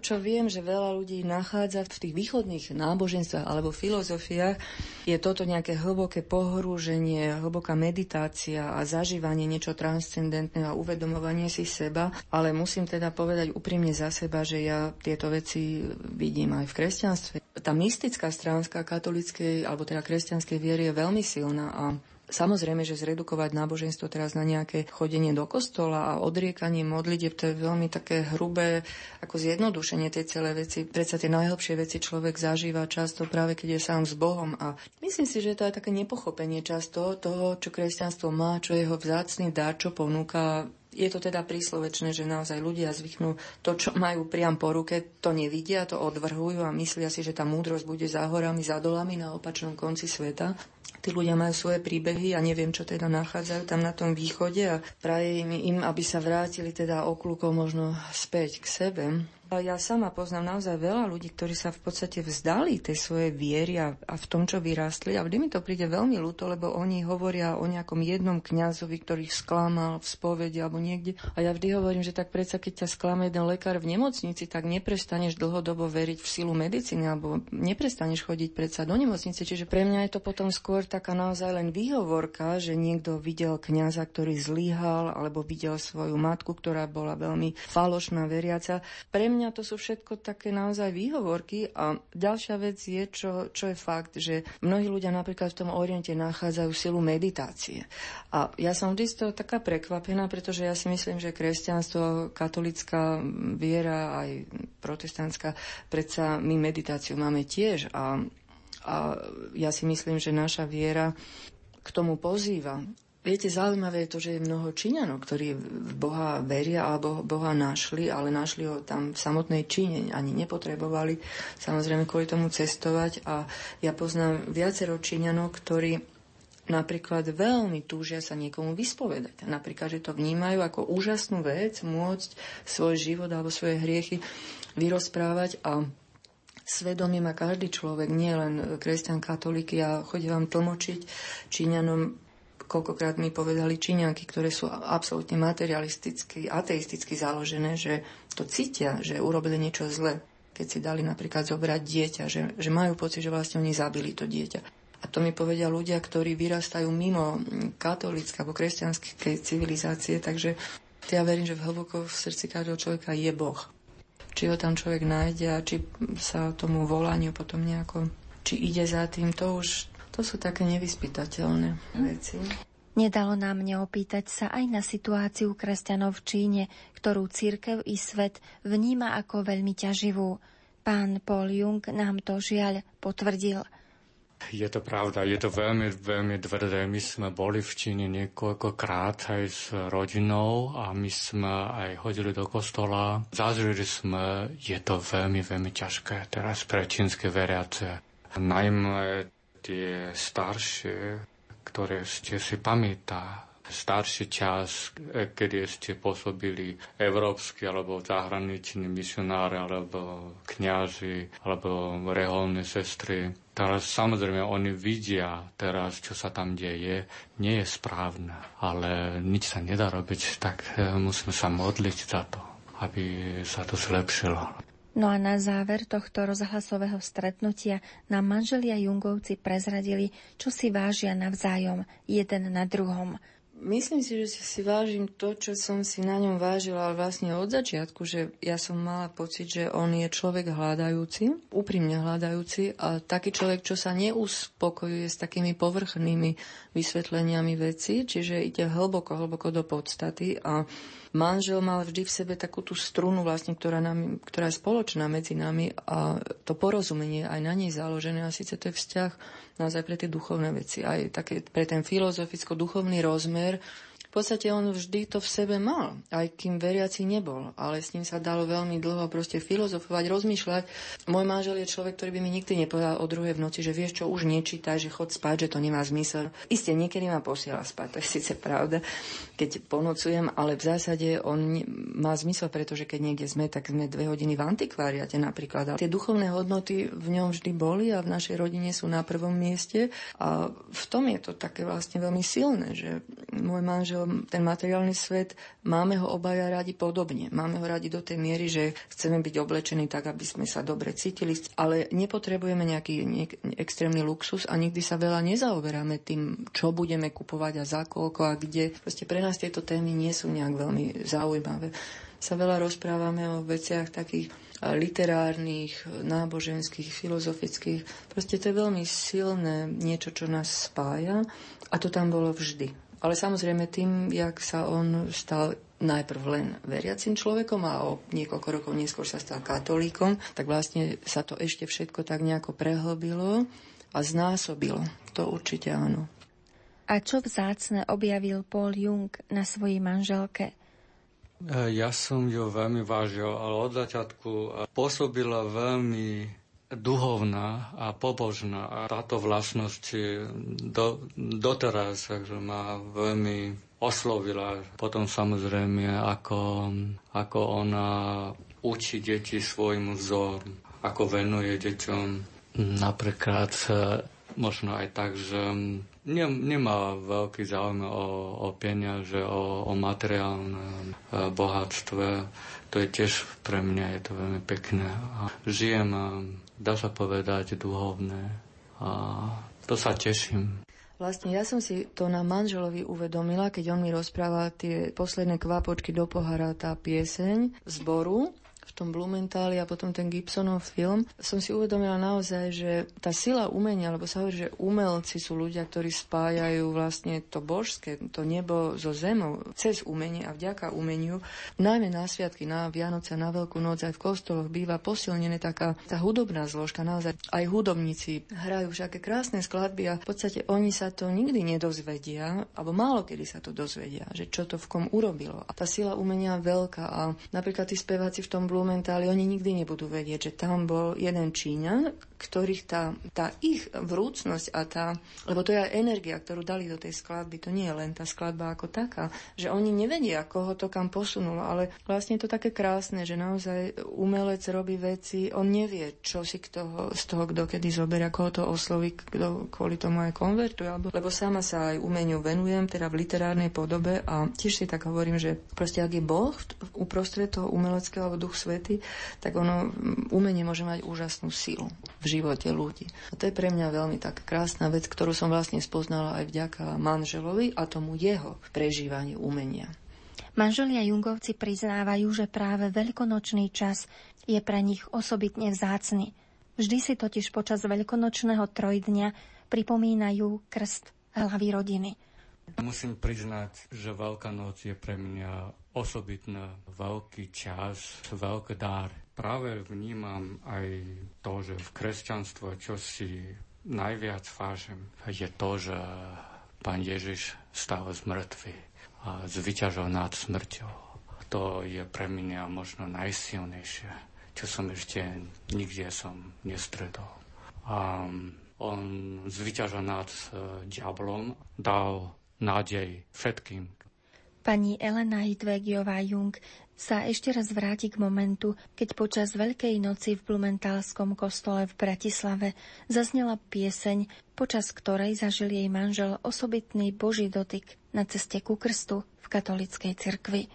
čo viem, že veľa ľudí nachádza v tých východných náboženstvách alebo filozofiách, je toto nejaké hlboké pohrúženie, hlboká meditácia a zažívanie niečo transcendentného a uvedomovanie si seba. Ale musím teda povedať úprimne za seba, že ja tieto veci vidím aj v kresťanstve. Tá mystická stránka katolickej alebo teda kresťanskej viery je veľmi silná a Samozrejme, že zredukovať náboženstvo teraz na nejaké chodenie do kostola a odriekanie modlitieb, to je veľmi také hrubé ako zjednodušenie tej celej veci. Predsa tie najhlbšie veci človek zažíva často práve keď je sám s Bohom a myslím si, že to je také nepochopenie často toho, čo kresťanstvo má, čo je jeho vzácný dar, čo ponúka je to teda príslovečné, že naozaj ľudia zvyknú to, čo majú priam po ruke, to nevidia, to odvrhujú a myslia si, že tá múdrosť bude za horami, za dolami na opačnom konci sveta. Tí ľudia majú svoje príbehy a neviem, čo teda nachádzajú tam na tom východe a praje im, aby sa vrátili teda okľúkom možno späť k sebe. Ja sama poznám naozaj veľa ľudí, ktorí sa v podstate vzdali tej svojej viery a, a v tom, čo vyrástli. A vždy mi to príde veľmi ľúto, lebo oni hovoria o nejakom jednom kňazovi, ktorý sklamal v spovedi alebo niekde. A ja vždy hovorím, že tak predsa, keď ťa sklame jeden lekár v nemocnici, tak neprestaneš dlhodobo veriť v silu medicíny alebo neprestaneš chodiť predsa do nemocnice. Čiže pre mňa je to potom skôr taká naozaj len výhovorka, že niekto videl kňaza, ktorý zlyhal alebo videl svoju matku, ktorá bola veľmi falošná veriaca. Pre mňa mňa to sú všetko také naozaj výhovorky a ďalšia vec je, čo, čo je fakt, že mnohí ľudia napríklad v tom oriente nachádzajú silu meditácie. A ja som vždy z toho taká prekvapená, pretože ja si myslím, že kresťanstvo, katolická viera, aj protestantská, predsa my meditáciu máme tiež a, a ja si myslím, že naša viera k tomu pozýva. Viete, zaujímavé je to, že je mnoho Číňanov, ktorí v Boha veria alebo Boha našli, ale našli ho tam v samotnej Číne, ani nepotrebovali samozrejme kvôli tomu cestovať a ja poznám viacero Číňanov, ktorí napríklad veľmi túžia sa niekomu vyspovedať. Napríklad, že to vnímajú ako úžasnú vec, môcť svoj život alebo svoje hriechy vyrozprávať a svedomie má každý človek, nie len kresťan, katolíky. Ja chodím vám tlmočiť Číňanom koľkokrát mi povedali Číňanky, ktoré sú absolútne materialisticky, ateisticky založené, že to cítia, že urobili niečo zle, keď si dali napríklad zobrať dieťa, že, že majú pocit, že vlastne oni zabili to dieťa. A to mi povedia ľudia, ktorí vyrastajú mimo katolíckej alebo kresťanskej civilizácie, takže ja verím, že v hlboko v srdci každého človeka je Boh. Či ho tam človek nájde a či sa tomu volaniu potom nejako, či ide za tým, to už to sú také nevyspytateľné veci. Nedalo nám neopýtať sa aj na situáciu kresťanov v Číne, ktorú církev i svet vníma ako veľmi ťaživú. Pán Paul Jung nám to žiaľ potvrdil. Je to pravda, je to veľmi, veľmi tvrdé. My sme boli v Číne niekoľkokrát aj s rodinou a my sme aj chodili do kostola. Zažili sme, je to veľmi, veľmi ťažké teraz pre čínske veriace. Najmä tie staršie, ktoré ste si pamätá, starší čas, e, kedy ste pôsobili európsky alebo zahraniční misionári alebo kňazi alebo reholné sestry. Teraz samozrejme oni vidia teraz, čo sa tam deje, nie je správne, ale nič sa nedá robiť, tak e, musíme sa modliť za to, aby sa to zlepšilo. No a na záver tohto rozhlasového stretnutia nám manželia Jungovci prezradili, čo si vážia navzájom jeden na druhom. Myslím si, že si vážim to, čo som si na ňom vážila vlastne od začiatku, že ja som mala pocit, že on je človek hľadajúci, úprimne hľadajúci a taký človek, čo sa neuspokojuje s takými povrchnými vysvetleniami veci, čiže ide hlboko, hlboko do podstaty a manžel mal vždy v sebe takú tú strunu, vlastne, ktorá, nám, ktorá je spoločná medzi nami a to porozumenie aj na nej založené a síce to je vzťah naozaj pre tie duchovné veci, aj také pre ten filozoficko-duchovný rozmer, v podstate on vždy to v sebe mal, aj kým veriaci nebol, ale s ním sa dalo veľmi dlho proste filozofovať, rozmýšľať. Môj manžel je človek, ktorý by mi nikdy nepovedal o druhej v noci, že vieš čo, už nečítaj, že chod spať, že to nemá zmysel. Isté, niekedy ma posiela spať, to je síce pravda, keď ponocujem, ale v zásade on má zmysel, pretože keď niekde sme, tak sme dve hodiny v antikváriate napríklad. A tie duchovné hodnoty v ňom vždy boli a v našej rodine sú na prvom mieste a v tom je to také vlastne veľmi silné, že môj manžel ten materiálny svet, máme ho obaja radi podobne. Máme ho radi do tej miery, že chceme byť oblečení tak, aby sme sa dobre cítili, ale nepotrebujeme nejaký niek- extrémny luxus a nikdy sa veľa nezaoberáme tým, čo budeme kupovať a za koľko a kde. Proste pre nás tieto témy nie sú nejak veľmi zaujímavé. Sa veľa rozprávame o veciach takých literárnych, náboženských, filozofických. Proste to je veľmi silné niečo, čo nás spája a to tam bolo vždy. Ale samozrejme tým, jak sa on stal najprv len veriacim človekom a o niekoľko rokov neskôr sa stal katolíkom, tak vlastne sa to ešte všetko tak nejako prehlbilo a znásobilo. To určite áno. A čo vzácne objavil Paul Jung na svojej manželke? Ja som ju veľmi vážil, ale od začiatku pôsobila veľmi duhovná a pobožná a táto vlastnosť do, doteraz takže ma veľmi oslovila. Potom samozrejme, ako, ako ona učí deti svojim vzorom, ako venuje deťom napríklad možno aj tak, že ne, nemá veľký záujem o, o peniaze, o, o materiálne bohatstve. To je tiež pre mňa je to veľmi pekné. A žijem dá sa povedať, duhovné. A to sa teším. Vlastne ja som si to na manželovi uvedomila, keď on mi rozprával tie posledné kvapočky do pohára, tá pieseň zboru v tom Blumentáli a potom ten Gibsonov film, som si uvedomila naozaj, že tá sila umenia, lebo sa hovorí, že umelci sú ľudia, ktorí spájajú vlastne to božské, to nebo so zemou, cez umenie a vďaka umeniu, najmä na sviatky, na Vianoce, na Veľkú noc, aj v kostoloch býva posilnená taká tá hudobná zložka, naozaj aj hudobníci hrajú všaké krásne skladby a v podstate oni sa to nikdy nedozvedia, alebo málo kedy sa to dozvedia, že čo to v kom urobilo. A tá sila umenia veľká a napríklad tí speváci v tom Blue Blumentáli, oni nikdy nebudú vedieť, že tam bol jeden Číňan, ktorých tá, tá ich vrúcnosť a tá, lebo to je aj energia, ktorú dali do tej skladby, to nie je len tá skladba ako taká, že oni nevedia, koho to kam posunulo, ale vlastne je to také krásne, že naozaj umelec robí veci, on nevie, čo si kto, z toho kto kedy zoberia, koho to osloví, kto kvôli tomu aj konvertuje, alebo, lebo sama sa aj umeniu venujem, teda v literárnej podobe a tiež si tak hovorím, že proste ak je Boh uprostred toho umeleckého duch svety, tak ono, umenie môže mať úžasnú silu v živote ľudí. A to je pre mňa veľmi tak krásna vec, ktorú som vlastne spoznala aj vďaka manželovi a tomu jeho prežívaniu umenia. Manželia Jungovci priznávajú, že práve veľkonočný čas je pre nich osobitne vzácny. Vždy si totiž počas veľkonočného trojdňa pripomínajú krst hlavy rodiny. Musím priznať, že Veľká noc je pre mňa osobitný veľký čas, veľký dar. Práve vnímam aj to, že v kresťanstve, čo si najviac vážim, je to, že Pán Ježiš stal z mŕtvy a zvyťažil nad smrťou. To je pre mňa možno najsilnejšie, čo som ešte nikde som nestredol. A on zvyťažil nad uh, diablom, dal nádej všetkým, Pani Elena Hidvegiová Jung sa ešte raz vráti k momentu, keď počas Veľkej noci v Blumentálskom kostole v Bratislave zaznela pieseň, počas ktorej zažil jej manžel osobitný Boží dotyk na ceste ku krstu v katolickej cirkvi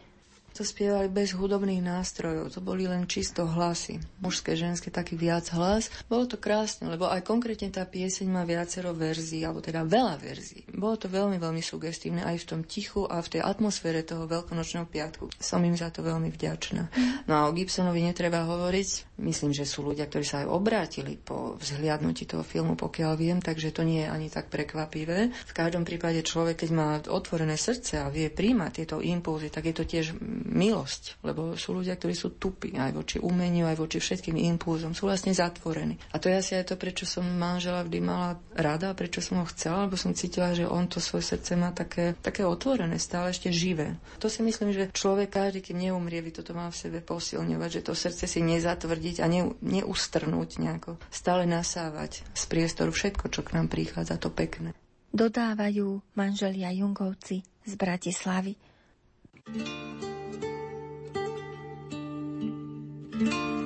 to spievali bez hudobných nástrojov, to boli len čisto hlasy. Mužské, ženské, taký viac hlas. Bolo to krásne, lebo aj konkrétne tá pieseň má viacero verzií, alebo teda veľa verzií. Bolo to veľmi, veľmi sugestívne aj v tom tichu a v tej atmosfére toho veľkonočného piatku. Som im za to veľmi vďačná. No a o Gibsonovi netreba hovoriť. Myslím, že sú ľudia, ktorí sa aj obrátili po vzhliadnutí toho filmu, pokiaľ viem, takže to nie je ani tak prekvapivé. V každom prípade človek, keď má otvorené srdce a vie príjmať tieto impulzy, tak je to tiež milosť, lebo sú ľudia, ktorí sú tupí aj voči umeniu, aj voči všetkým impulzom, sú vlastne zatvorení. A to je asi aj to, prečo som manžela vždy mala rada, prečo som ho chcela, lebo som cítila, že on to svoje srdce má také, také otvorené, stále ešte živé. To si myslím, že človek každý, keď neumrie, by toto mal v sebe posilňovať, že to srdce si nezatvrdiť a ne, neustrnúť nejako. Stále nasávať z priestoru všetko, čo k nám prichádza, to pekné. Dodávajú manželia Jungovci z Bratislavy. Thank you.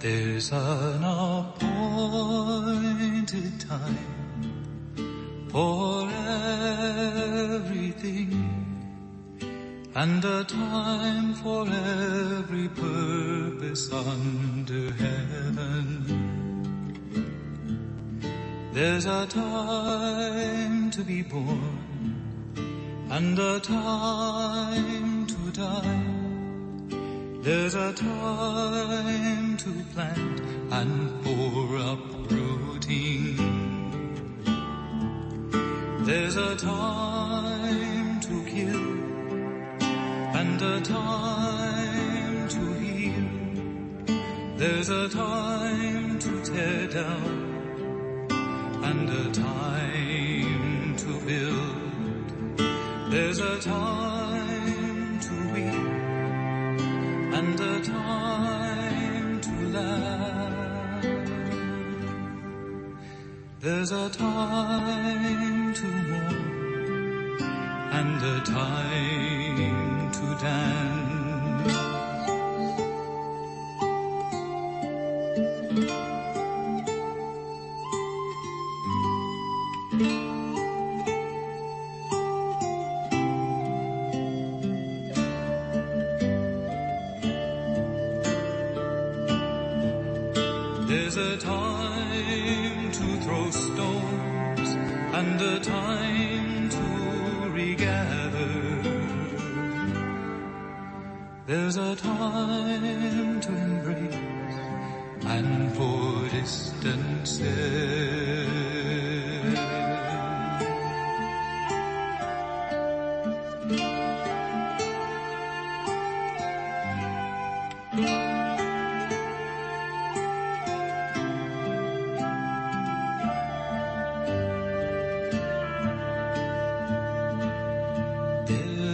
There's an appointed time for everything and a time for every purpose under heaven. There's a time to be born and a time to die. There's a time plant and pour uprooting. There's a time to kill and a time to heal. There's a time to tear down and a time to build. There's a time to weep and a time There's a time to mourn and a time to dance.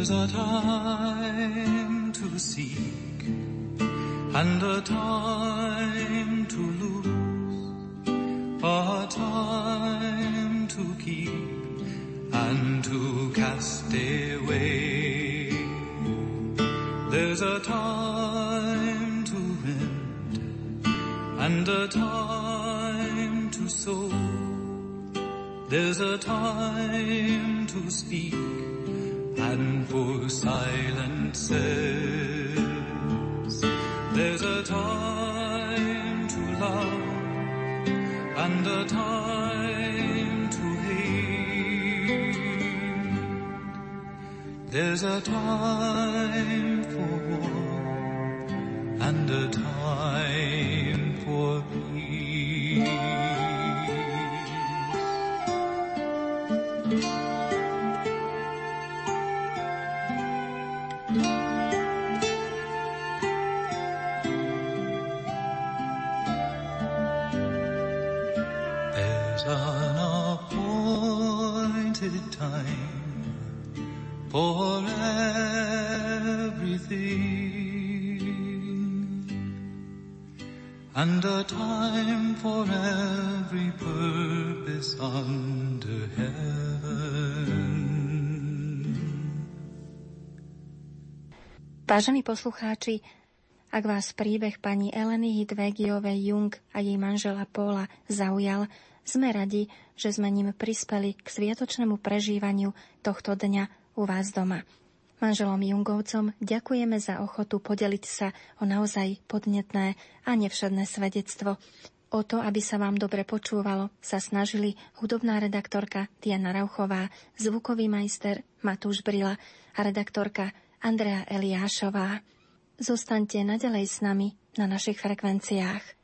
There's a time to seek and a time time Vážení poslucháči, ak vás príbeh pani Eleny Hidvegiovej Jung a jej manžela Paula zaujal, sme radi, že sme ním prispeli k sviatočnému prežívaniu tohto dňa u vás doma. Manželom Jungovcom ďakujeme za ochotu podeliť sa o naozaj podnetné a nevšedné svedectvo. O to, aby sa vám dobre počúvalo, sa snažili hudobná redaktorka Diana Rauchová, zvukový majster Matúš Brila a redaktorka Andrea Eliášová. Zostaňte nadalej s nami na našich frekvenciách.